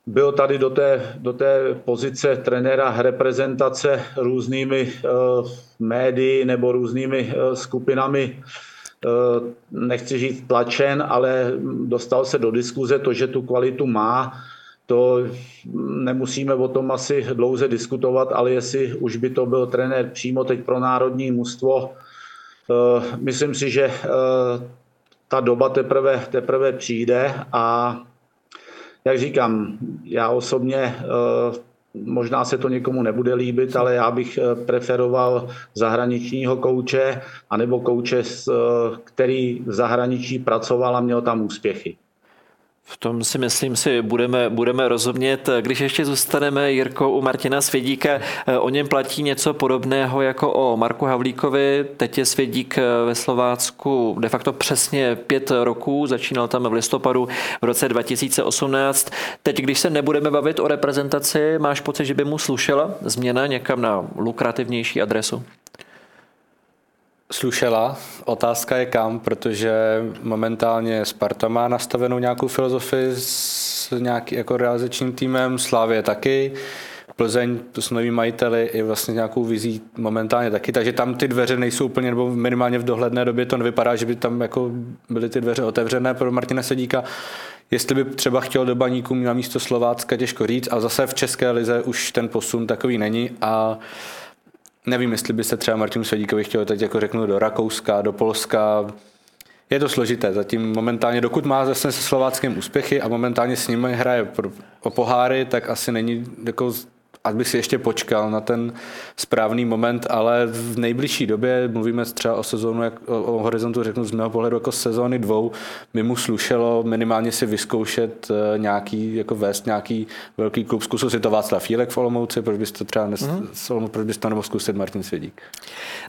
byl tady do té, do té pozice trenéra reprezentace různými uh, médii nebo různými uh, skupinami uh, nechci říct tlačen, ale dostal se do diskuze. To, že tu kvalitu má, to nemusíme o tom asi dlouze diskutovat, ale jestli už by to byl trenér přímo teď pro národní mužstvo, myslím si, že ta doba teprve, teprve přijde a jak říkám, já osobně eh, možná se to někomu nebude líbit, ale já bych eh, preferoval zahraničního kouče, anebo kouče, eh, který v zahraničí pracoval a měl tam úspěchy. V tom si myslím si budeme, budeme rozumět. Když ještě zůstaneme Jirko u Martina Svědíka, o něm platí něco podobného jako o Marku Havlíkovi. Teď je Svědík ve Slovácku de facto přesně pět roků, začínal tam v listopadu v roce 2018. Teď, když se nebudeme bavit o reprezentaci, máš pocit, že by mu slušela změna někam na lukrativnější adresu? Slušela. Otázka je kam, protože momentálně Sparta má nastavenou nějakou filozofii s nějakým jako realizačním týmem, Slávě taky. Plzeň s novými majiteli i vlastně nějakou vizí momentálně taky, takže tam ty dveře nejsou úplně, nebo minimálně v dohledné době to nevypadá, že by tam jako byly ty dveře otevřené pro Martina Sedíka. Jestli by třeba chtěl do baníku na místo Slovácka, těžko říct, a zase v České lize už ten posun takový není a Nevím, jestli by se třeba Martin Svědíkovi chtěl teď jako řeknu do Rakouska, do Polska. Je to složité. Zatím momentálně, dokud má zase se Slováckým úspěchy a momentálně s nimi hraje o poháry, tak asi není jako bych si ještě počkal na ten správný moment, ale v nejbližší době, mluvíme třeba o sezónu, jak, o, o horizontu řeknu z mého pohledu jako sezóny dvou, by mu slušelo minimálně si vyzkoušet eh, nějaký, jako vést nějaký velký klub. Zkusil si to Václav Fílek v Olomouci, proč bys to třeba nes, mm-hmm. proč bys to nebo zkusit Martin Svědík?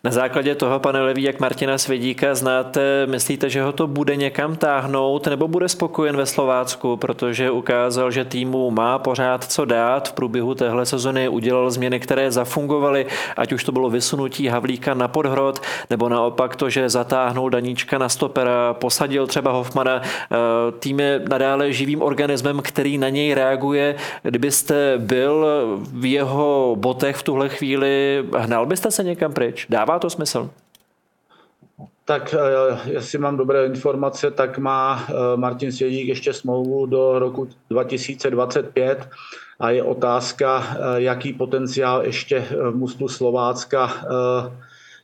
Na základě toho, pane Levý, jak Martina Svědíka znáte, myslíte, že ho to bude někam táhnout nebo bude spokojen ve Slovácku, protože ukázal, že týmu má pořád co dát v průběhu téhle sezóny sezony udělal změny, které zafungovaly, ať už to bylo vysunutí Havlíka na podhrod, nebo naopak to, že zatáhnul Daníčka na stopera, posadil třeba Hoffmana. Eh, tým je nadále živým organismem, který na něj reaguje. Kdybyste byl v jeho botech v tuhle chvíli, hnal byste se někam pryč? Dává to smysl? Tak eh, jestli mám dobré informace, tak má eh, Martin Svědík ještě smlouvu do roku 2025 a je otázka, eh, jaký potenciál ještě v mužstvu Slovácka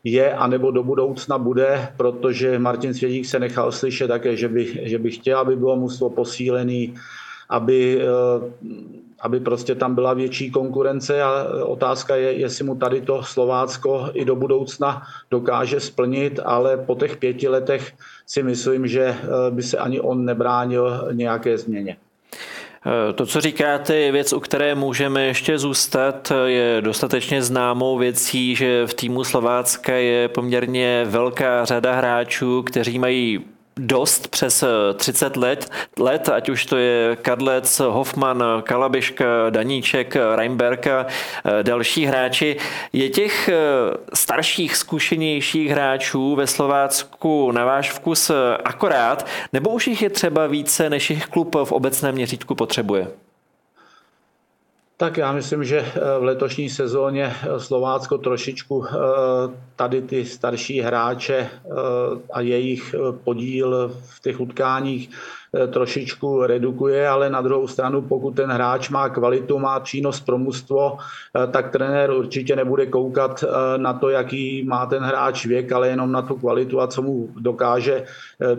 je, anebo do budoucna bude, protože Martin Svědík se nechal slyšet také, že by, že by chtěl, aby bylo mužstvo posílený, aby aby prostě tam byla větší konkurence a otázka je, jestli mu tady to Slovácko i do budoucna dokáže splnit, ale po těch pěti letech si myslím, že eh, by se ani on nebránil nějaké změně. Eh, to, co říkáte, je věc, u které můžeme ještě zůstat. Je dostatečně známou věcí, že v týmu Slovácka je poměrně velká řada hráčů, kteří mají dost přes 30 eh, let, let, ať už to je Kadlec, Hoffman, Kalabiška, Daníček, Reimberg a eh, další hráči. Je těch eh, starších, zkušenějších hráčů ve Slovácku na váš vkus akorát, nebo už jich je třeba více, než jich klub v obecném měřítku potřebuje? Tak já myslím, že eh, v letošní sezóně eh, Slovácko trošičku eh, tady ty starší hráče a jejich podíl v těch utkáních trošičku redukuje, ale na druhou stranu, pokud ten hráč má kvalitu, má přínos pro mužstvo, eh, tak trenér určitě nebude koukat eh, na to, jaký má ten hráč věk, ale jenom na tu kvalitu a co mu dokáže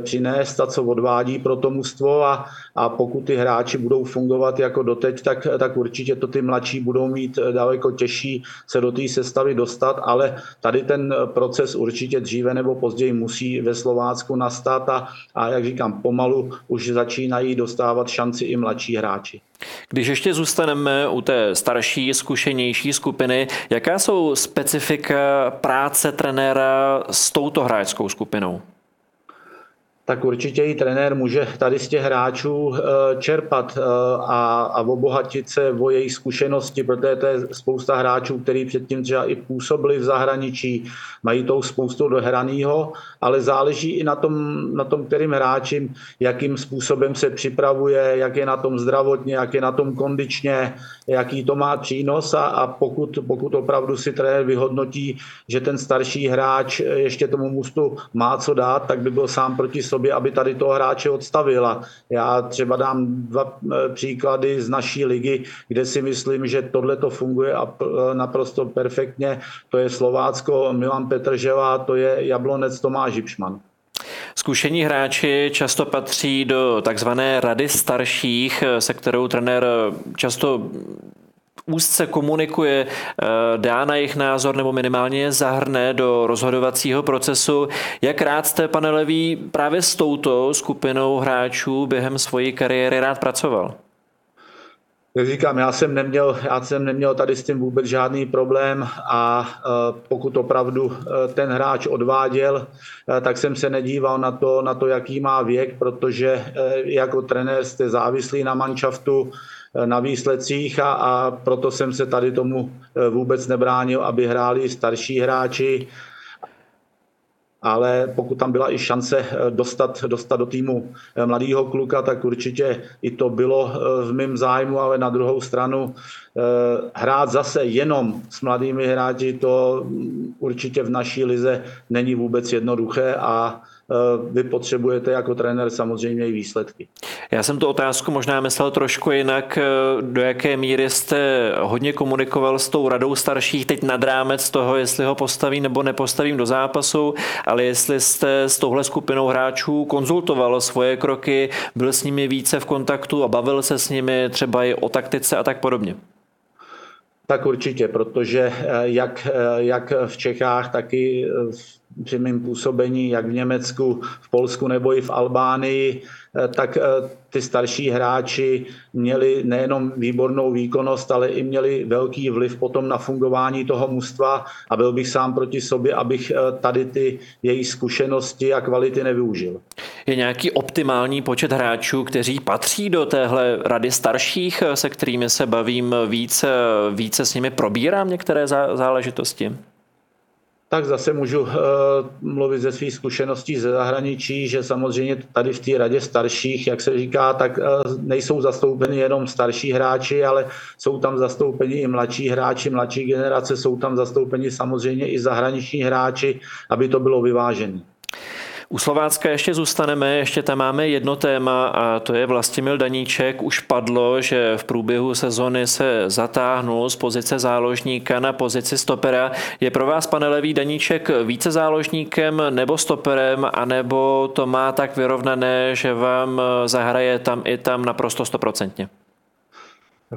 přinést a co odvádí pro to mužstvo. A, a pokud ty hráči budou fungovat jako doteď, tak, tak určitě to ty mladší budou mít daleko těžší se do té sestavy dostat, ale tady ten proces určitě dříve nebo později musí ve Slovácku nastat a, a jak říkám, pomalu už už začínají dostávat šanci i mladší hráči. Když ještě zůstaneme u té starší, zkušenější skupiny, jaká jsou specifika práce trenéra s touto hráčskou skupinou? Tak určitě i trenér může tady z těch hráčů eh, čerpat eh, a, a obohatit se o jejich zkušenosti, protože to je spousta hráčů, kteří předtím třeba i působili v zahraničí, mají tou spoustu dohraného, ale záleží i na tom, na tom kterým hráčím, jakým způsobem se připravuje, jak je na tom zdravotně, jak je na tom kondičně, jaký to má přínos a, a pokud, pokud opravdu si trenér vyhodnotí, že ten starší hráč ještě tomu mustu má co dát, tak by byl sám proti sobě, aby tady toho hráče odstavila. Já třeba dám dva e, příklady z naší ligy, kde si myslím, že tohle to funguje a e, naprosto perfektně. To je Slovácko Milan Petržela, to je Jablonec Tomáš Žipšman. Zkušení hráči často patří do takzvané rady starších, se kterou trenér často úzce komunikuje, eh, dá na jejich názor nebo minimálně zahrne do rozhodovacího procesu. Jak rád jste, pane Levý, právě s touto skupinou hráčů během svojí kariéry rád pracoval? Jak říkám, já jsem, neměl, já jsem neměl tady s tím vůbec žádný problém a e, pokud opravdu e, ten hráč odváděl, tak jsem se nedíval na to, na to jaký má věk, protože jako trenér jste závislý na manšaftu, na výsledcích a, a proto jsem se tady tomu vůbec nebránil, aby hráli starší hráči. Ale pokud tam byla i šance eh, dostat, dostat do týmu eh, mladého kluka, tak určitě i to bylo eh, v mém zájmu, ale na druhou stranu hrát zase jenom s mladými hráči, to mm, určitě v naší lize není vůbec jednoduché a vy potřebujete jako trenér samozřejmě i výsledky. Já jsem tu otázku možná myslel trošku jinak, do jaké míry jste hodně komunikoval s tou radou starších teď nad rámec toho, jestli ho postaví nebo nepostavím do zápasu, ale jestli jste s touhle skupinou hráčů konzultoval svoje kroky, byl s nimi více v kontaktu a bavil se s nimi třeba i o taktice a tak podobně. Tak určitě, protože eh, jak, eh, jak v Čechách, tak i při mém působení, jak v Německu, v Polsku nebo i v Albánii, Eh, tak eh, ty starší hráči měli nejenom výbornou výkonnost, ale i měli velký vliv potom na fungování toho mužstva a byl bych sám proti sobě, abych eh, tady ty její zkušenosti a kvality nevyužil. Je nějaký optimální počet hráčů, kteří patří do téhle rady starších, se kterými se bavím více, více s nimi probírám některé záležitosti? Tak zase můžu uh, mluvit ze svých zkušeností ze zahraničí, že samozřejmě tady v té radě starších, jak se říká, tak uh, nejsou zastoupeni jenom starší hráči, ale jsou tam zastoupeni i mladší hráči, mladší generace, jsou tam zastoupeni samozřejmě i zahraniční hráči, aby to bylo vyvážené. U Slovácka ještě zůstaneme, ještě tam máme jedno téma a to je Vlastimil Daníček. Už padlo, že v průběhu sezony se zatáhnul z pozice záložníka na pozici stopera. Je pro vás, pane Levý, Daníček více záložníkem nebo stoperem, anebo to má tak vyrovnané, že vám zahraje tam i tam naprosto stoprocentně?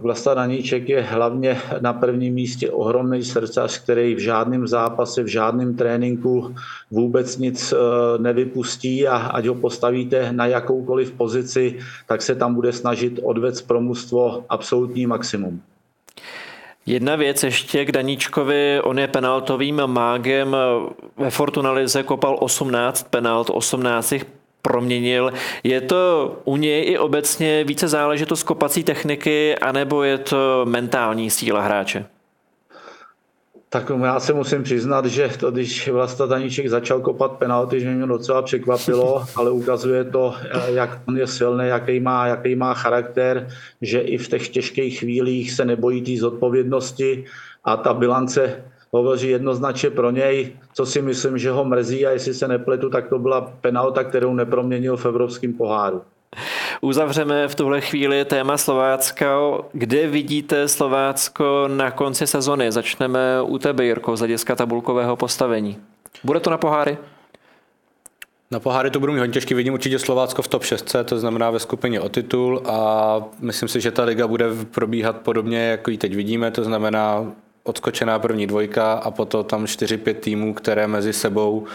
Vlasta Daníček je hlavně na prvním místě ohromný srdcař, který v žádném zápase, v žádném tréninku vůbec nic eh, nevypustí. A ať ho postavíte na jakoukoliv pozici, tak se tam bude snažit odvec pro mužstvo absolutní maximum. Jedna věc ještě k Daníčkovi, on je penaltovým mágem, ve Fortunalize kopal 18 penalt, 18 proměnil. Je to u něj i obecně více záležitost kopací techniky, anebo je to mentální síla hráče? Tak já se musím přiznat, že to, když Vlasta Daníček začal kopat penalty, že mě docela překvapilo, ale ukazuje to, jak on je silný, jaký má, jaký má charakter, že i v těch těžkých chvílích se nebojí té zodpovědnosti a ta bilance hovoří jednoznačně pro něj, co si myslím, že ho mrzí a jestli se nepletu, tak to byla penalta, kterou neproměnil v Evropském poháru. Uzavřeme v tuhle chvíli téma Slovácka. Kde vidíte Slovácko na konci sezony? Začneme u tebe, Jirko, z hlediska tabulkového postavení. Bude to na poháry? Na poháry to budu mít hodně těžký, vidím určitě Slovácko v top 6, to znamená ve skupině o titul a myslím si, že ta liga bude probíhat podobně, jako ji teď vidíme, to znamená odskočená první dvojka a potom tam 4-5 týmů, které mezi sebou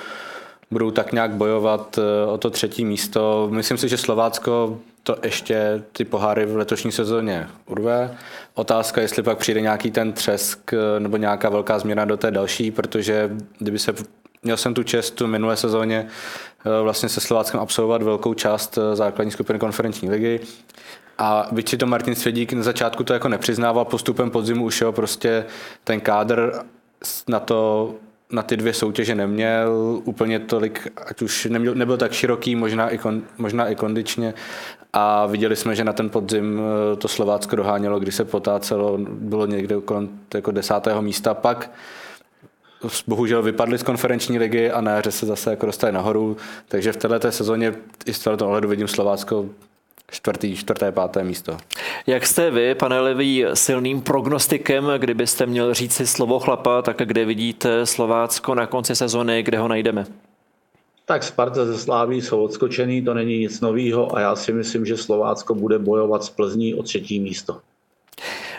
budou tak nějak bojovat eh, o to třetí místo. Myslím si, že Slovácko to ještě ty poháry v letošní sezóně urve. Otázka, jestli pak přijde nějaký ten třesk eh, nebo nějaká velká změna do té další, protože kdyby se Měl jsem tu čest tu minulé sezóně eh, vlastně se Slováckem absolvovat velkou část základní skupiny konferenční ligy. A byť to Martin Svědík na začátku to jako nepřiznával, postupem podzimu už jo, prostě ten kádr na to na ty dvě soutěže neměl úplně tolik, ať už neměl, nebyl tak široký, možná i, kon, možná i kondičně. A viděli jsme, že na ten podzim eh, to Slovácko dohánělo, kdy se potácelo, bylo někde kolem jako desátého místa. Pak bohužel vypadli z konferenční ligy a na jaře se zase jako dostali nahoru. Takže v této sezóně i z tohoto ohledu vidím Slovácko čtvrtý, čtvrté, páté místo. Jak jste vy, pane Levý, silným prognostikem, kdybyste měl říct si slovo chlapa, tak kde vidíte Slovácko na konci sezony, kde ho najdeme? Tak Sparta ze Sláví jsou odskočený, to není nic nového a já si myslím, že Slovácko bude bojovat s Plzní o třetí místo.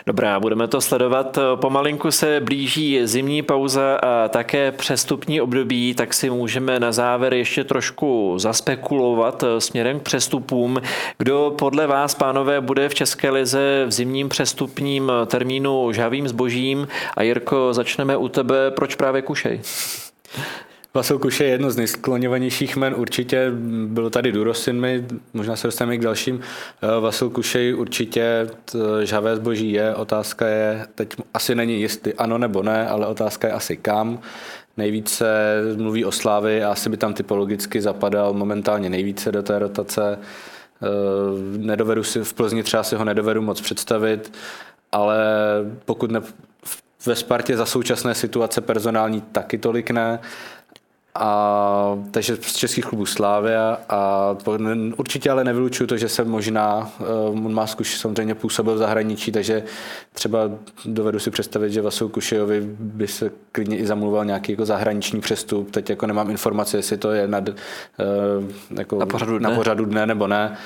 Dobrá, budeme to sledovat. Pomalinku se blíží zimní pauza a také přestupní období, tak si můžeme na závěr ještě trošku zaspekulovat směrem k přestupům. Kdo podle vás, pánové, bude v České lize v zimním přestupním termínu žavým zbožím? A Jirko, začneme u tebe. Proč právě Kušej? Vasil Kuš je jedno z nejskloněvanějších men, určitě bylo tady Durosinmi, možná se dostaneme k dalším. Eh, Vasil Kušej určitě žavé zboží je, otázka je, teď asi není jestli ano nebo ne, ale otázka je asi kam. Nejvíce mluví o Slávy a asi by tam typologicky zapadal momentálně nejvíce do té rotace. Eh, nedovedu si, v Plzni třeba si ho nedovedu moc představit, ale pokud ne, ve Spartě za současné situace personální taky tolik ne. A, takže z českých klubů Slávia a určitě ale nevylučuju to, že se možná, uh, má zkuš samozřejmě působil v zahraničí, takže třeba dovedu si představit, že Vasil Kušejovi by se klidně i zamluval nějaký jako zahraniční přestup. Teď jako nemám informace, jestli to je nad, uh, jako na, pořadu dne. na pořadu dne nebo ne,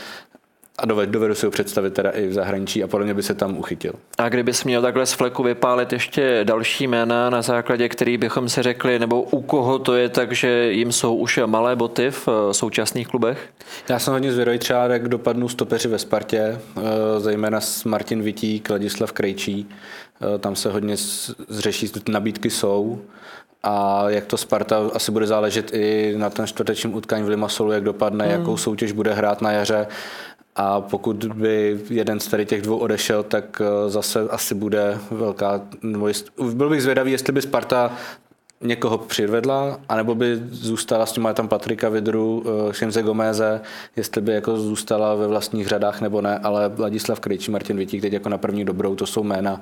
a dovedu, dovedu si ho představit teda i v zahraničí a podle mě by se tam uchytil. A kdybys měl takhle z fleku vypálit ještě další jména, na základě který bychom si řekli, nebo u koho to je tak, že jim jsou už malé boty v eh, současných klubech? Já jsem hodně zvědavý třeba, jak dopadnou stopeři ve Spartě, eh, zejména s Martin Vitík, Ladislav Krejčí. Eh, tam se hodně zřeší, nabídky jsou a jak to Sparta asi bude záležet i na ten čtvrtečním utkání v Limasolu, jak dopadne, hmm. jakou soutěž bude hrát na jaře a pokud by jeden z tady těch dvou odešel, tak eh, zase asi bude velká... Byl bych zvědavý, jestli by Sparta někoho přivedla, anebo by zůstala s tím tam Patrika Vidru, eh, Šemze Gomeze, jestli by jako zůstala ve vlastních řadách nebo ne, ale Vladislav Krejčí, Martin Vitík teď jako na první dobrou, to jsou jména,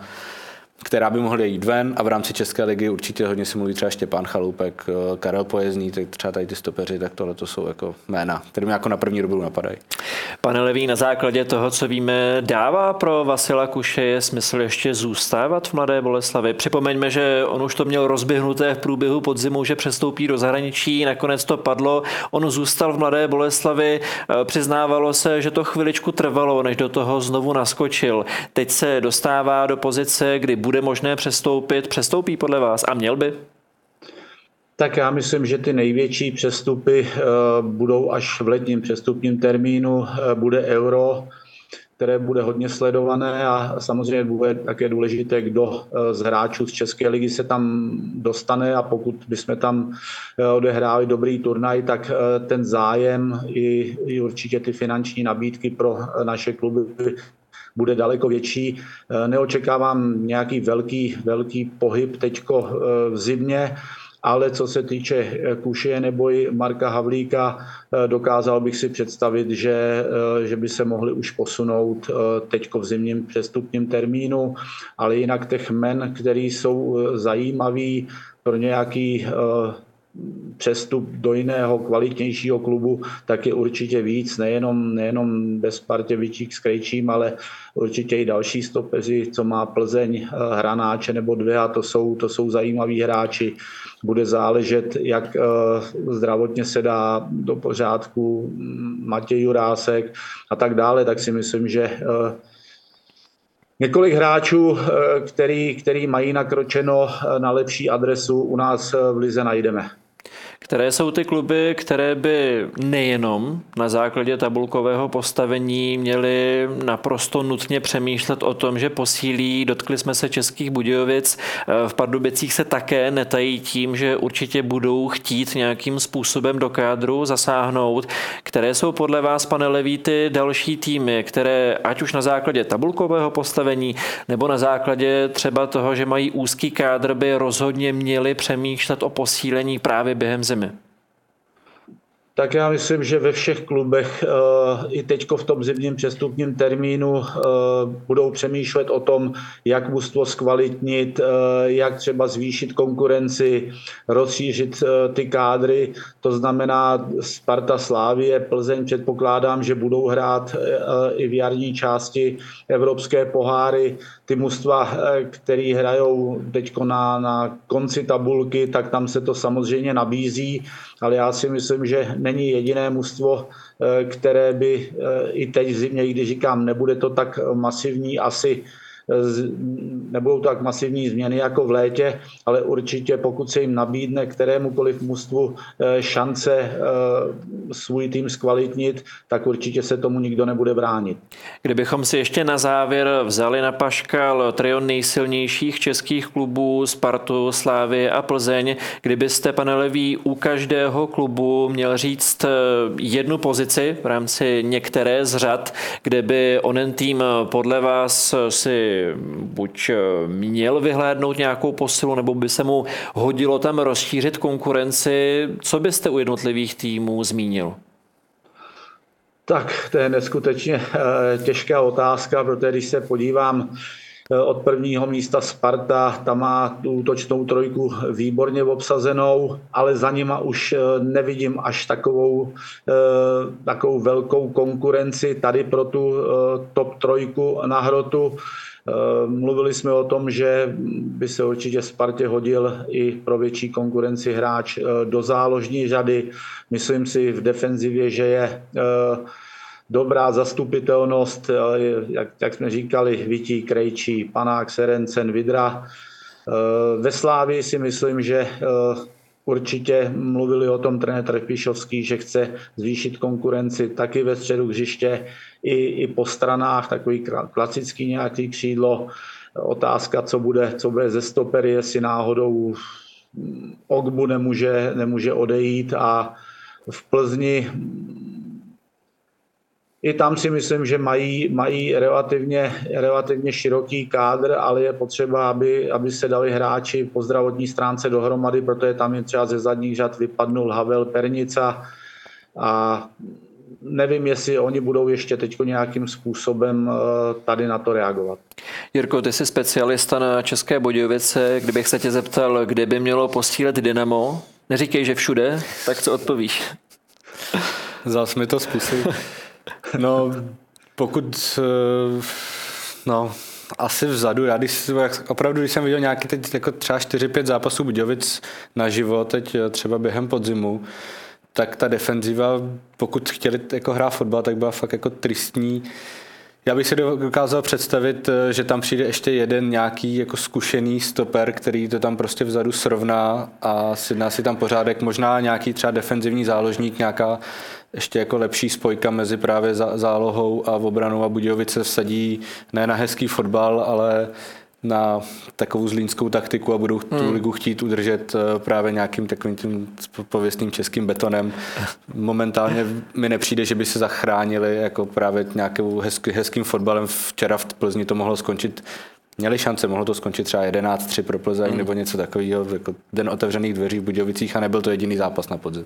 která by mohly jít ven a v rámci České ligy určitě hodně si mluví třeba Štěpán Chaloupek, eh, Karel Pojezný, tak třeba tady ty stopeři, tak tohle to jsou jako jména, které mi jako na první dobu napadají. Pane Levý, na základě toho, co víme, dává pro Vasila Kuše smysl ještě zůstávat v Mladé Boleslavi? Připomeňme, že on už to měl rozběhnuté v průběhu podzimu, že přestoupí do zahraničí, nakonec to padlo. On zůstal v Mladé Boleslavi, eh, přiznávalo se, že to chviličku trvalo, než do toho znovu naskočil. Teď se dostává do pozice, kdy bude možné přestoupit. Přestoupí podle vás a měl by? Tak já myslím, že ty největší přestupy eh, budou až v letním přestupním termínu. Eh, bude euro, které bude hodně sledované a samozřejmě bude také důležité, kdo eh, z hráčů z České ligy se tam dostane a pokud bychom tam odehráli dobrý turnaj, tak ten zájem i, i určitě ty finanční nabídky pro naše kluby bude daleko větší. Eh, neočekávám nějaký velký, velký pohyb teďko eh, v zimě, ale co se týče eh, Kuše nebo i Marka Havlíka, dokázal bych si představit, že, že by se mohli už posunout teďko v zimním přestupním termínu, ale jinak těch men, které jsou zajímavý pro nějaký přestup do jiného kvalitnějšího klubu, tak je určitě víc, nejenom, nejenom bez Spartě Vyčík s Krejčím, ale určitě i další stopeři, co má Plzeň, eh, Hranáče nebo dvě a to jsou, to jsou zajímaví hráči. Bude záležet, jak eh, zdravotně se dá do pořádku Matěj Jurásek a tak dále, tak si myslím, že eh, Několik hráčů, který, který mají nakročeno na lepší adresu, u nás v Lize najdeme. Které jsou ty kluby, které by nejenom na základě tabulkového postavení měly naprosto nutně přemýšlet o tom, že posílí, dotkli jsme se Českých Budějovic, v Pardubicích se také netají tím, že určitě budou chtít nějakým způsobem do kádru zasáhnout. Které jsou podle vás, pane Leví, ty další týmy, které ať už na základě tabulkového postavení nebo na základě třeba toho, že mají úzký kádr, by rozhodně měli přemýšlet o posílení právě během země? mi? Tak já myslím, že ve všech klubech eh, i teď v tom zimním přestupním termínu eh, budou přemýšlet o tom, jak mužstvo zkvalitnit, eh, jak třeba zvýšit konkurenci, rozšířit ty kádry. To znamená Sparta Slávie, Plzeň předpokládám, že budou hrát i v jarní části evropské poháry. Ty mužstva, které hrajou teď na, na konci tabulky, tak tam se to samozřejmě nabízí, ale já si myslím, že není jediné mužstvo, eh, které by eh, i teď v zimě, když říkám, nebude to tak masivní asi nebudou tak masivní změny jako v létě, ale určitě pokud se jim nabídne kterémukoliv mužstvu eh, šance eh, svůj tým zkvalitnit, tak určitě se tomu nikdo nebude bránit. Kdybychom si ještě na závěr vzali na paškal trio nejsilnějších českých klubů Spartu, Slávy a Plzeň, kdybyste, pane Levý, u každého klubu měl říct eh, jednu pozici v rámci některé z řad, kde by onen tým podle vás si buď eh, měl vyhlédnout nějakou posilu, nebo by se mu hodilo tam rozšířit konkurenci. Co byste u jednotlivých týmů zmínil? Tak to je neskutečně eh, těžká otázka, protože když se podívám Eh, od prvního místa Sparta, tam má tu útočnou trojku výborně obsazenou, ale za nima už nevidím až takovou, takovou velkou konkurenci tady pro tu top trojku na hrotu. Mluvili jsme o tom, že by se určitě Spartě hodil i pro větší konkurenci hráč do záložní řady. Myslím si v defenzivě, že je dobrá zastupitelnost, eh, jak, jak jsme říkali, Vití, Krejčí, Panák, Serencen, Vidra. Eh, ve Slávii si myslím, že eh, určitě mluvili o tom trenér Trepíšovský, že chce zvýšit konkurenci taky ve středu hřiště i, i po stranách, takový klasický nějaký křídlo. Otázka, co bude, co bude ze stopery, jestli náhodou Ogbu nemůže, nemůže odejít a v Plzni i tam si myslím, že mají, mají relativně, relativně široký kádr, ale je potřeba, aby, aby se dali hráči po zdravotní stránce dohromady, protože tam je třeba ze zadních řad vypadnul Havel Pernica a nevím, jestli oni budou ještě teď nějakým způsobem eh, tady na to reagovat. Jirko, ty jsi specialista na České Budějovice. Kdybych se tě zeptal, kde by mělo posílit Dynamo, neříkej, že všude, tak co odpovíš? Zas mi to zkusí. No, pokud, eh, no, asi vzadu. Já když, opravdu, když jsem viděl nějaký teď jako třeba 4-5 zápasů Budějovic naživo, teď eh, třeba během podzimu, tak ta defenziva, pokud chtěli jako hrát fotbal, tak byla fakt jako tristní. Já bych si dokázal představit, eh, že tam přijde ještě jeden nějaký jako zkušený stoper, který to tam prostě vzadu srovná a si si tam pořádek, možná nějaký třeba defenzivní záložník, nějaká ještě jako lepší spojka mezi právě zálohou a obranou a Budějovice vsadí ne na hezký fotbal, ale na takovou zlínskou taktiku a budou tu hmm. ligu chtít udržet eh, právě nějakým takovým tím pověstným českým betonem. Momentálně mi nepřijde, že by se zachránili jako právě nějakým hezký, hezkým fotbalem. Včera v Plzni to mohlo skončit měli šance, mohlo to skončit třeba 11-3 pro Plzeň mm. nebo něco takového, jako den otevřených dveří v Budějovicích a nebyl to jediný zápas na podzim.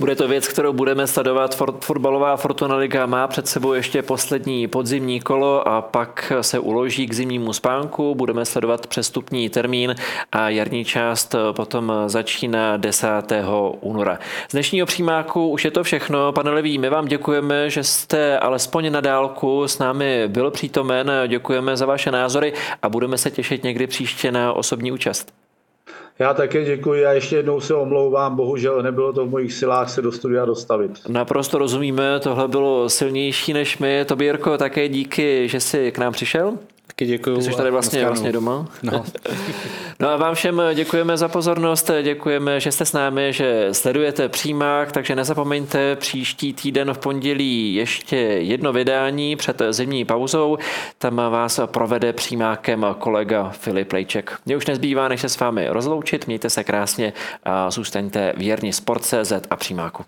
Bude to věc, kterou budeme sledovat. Fotbalová Fortuna Liga má před sebou ještě poslední podzimní kolo a pak se uloží k zimnímu spánku. Budeme sledovat přestupní termín a jarní část potom začíná 10. února. Z dnešního přímáku už je to všechno. Pane Levý, my vám děkujeme, že jste alespoň na dálku s námi byl přítomen. Děkujeme za vaše názory a budeme se těšit někdy příště na osobní účast. Já také děkuji a ještě jednou se omlouvám, bohužel nebylo to v mojich silách se do studia dostavit. Naprosto rozumíme, tohle bylo silnější než my. Tobě, Jirko, také díky, že jsi k nám přišel. Taky děkuji. Ty jsi tady vlastně, vlastně doma. No. no a vám všem děkujeme za pozornost, děkujeme, že jste s námi, že sledujete přímák, takže nezapomeňte příští týden v pondělí ještě jedno vydání před zimní pauzou. Tam vás provede přímákem kolega Filip Lejček. Mně už nezbývá, než se s vámi rozloučit, mějte se krásně a zůstaňte věrni Sport.cz a přímáku.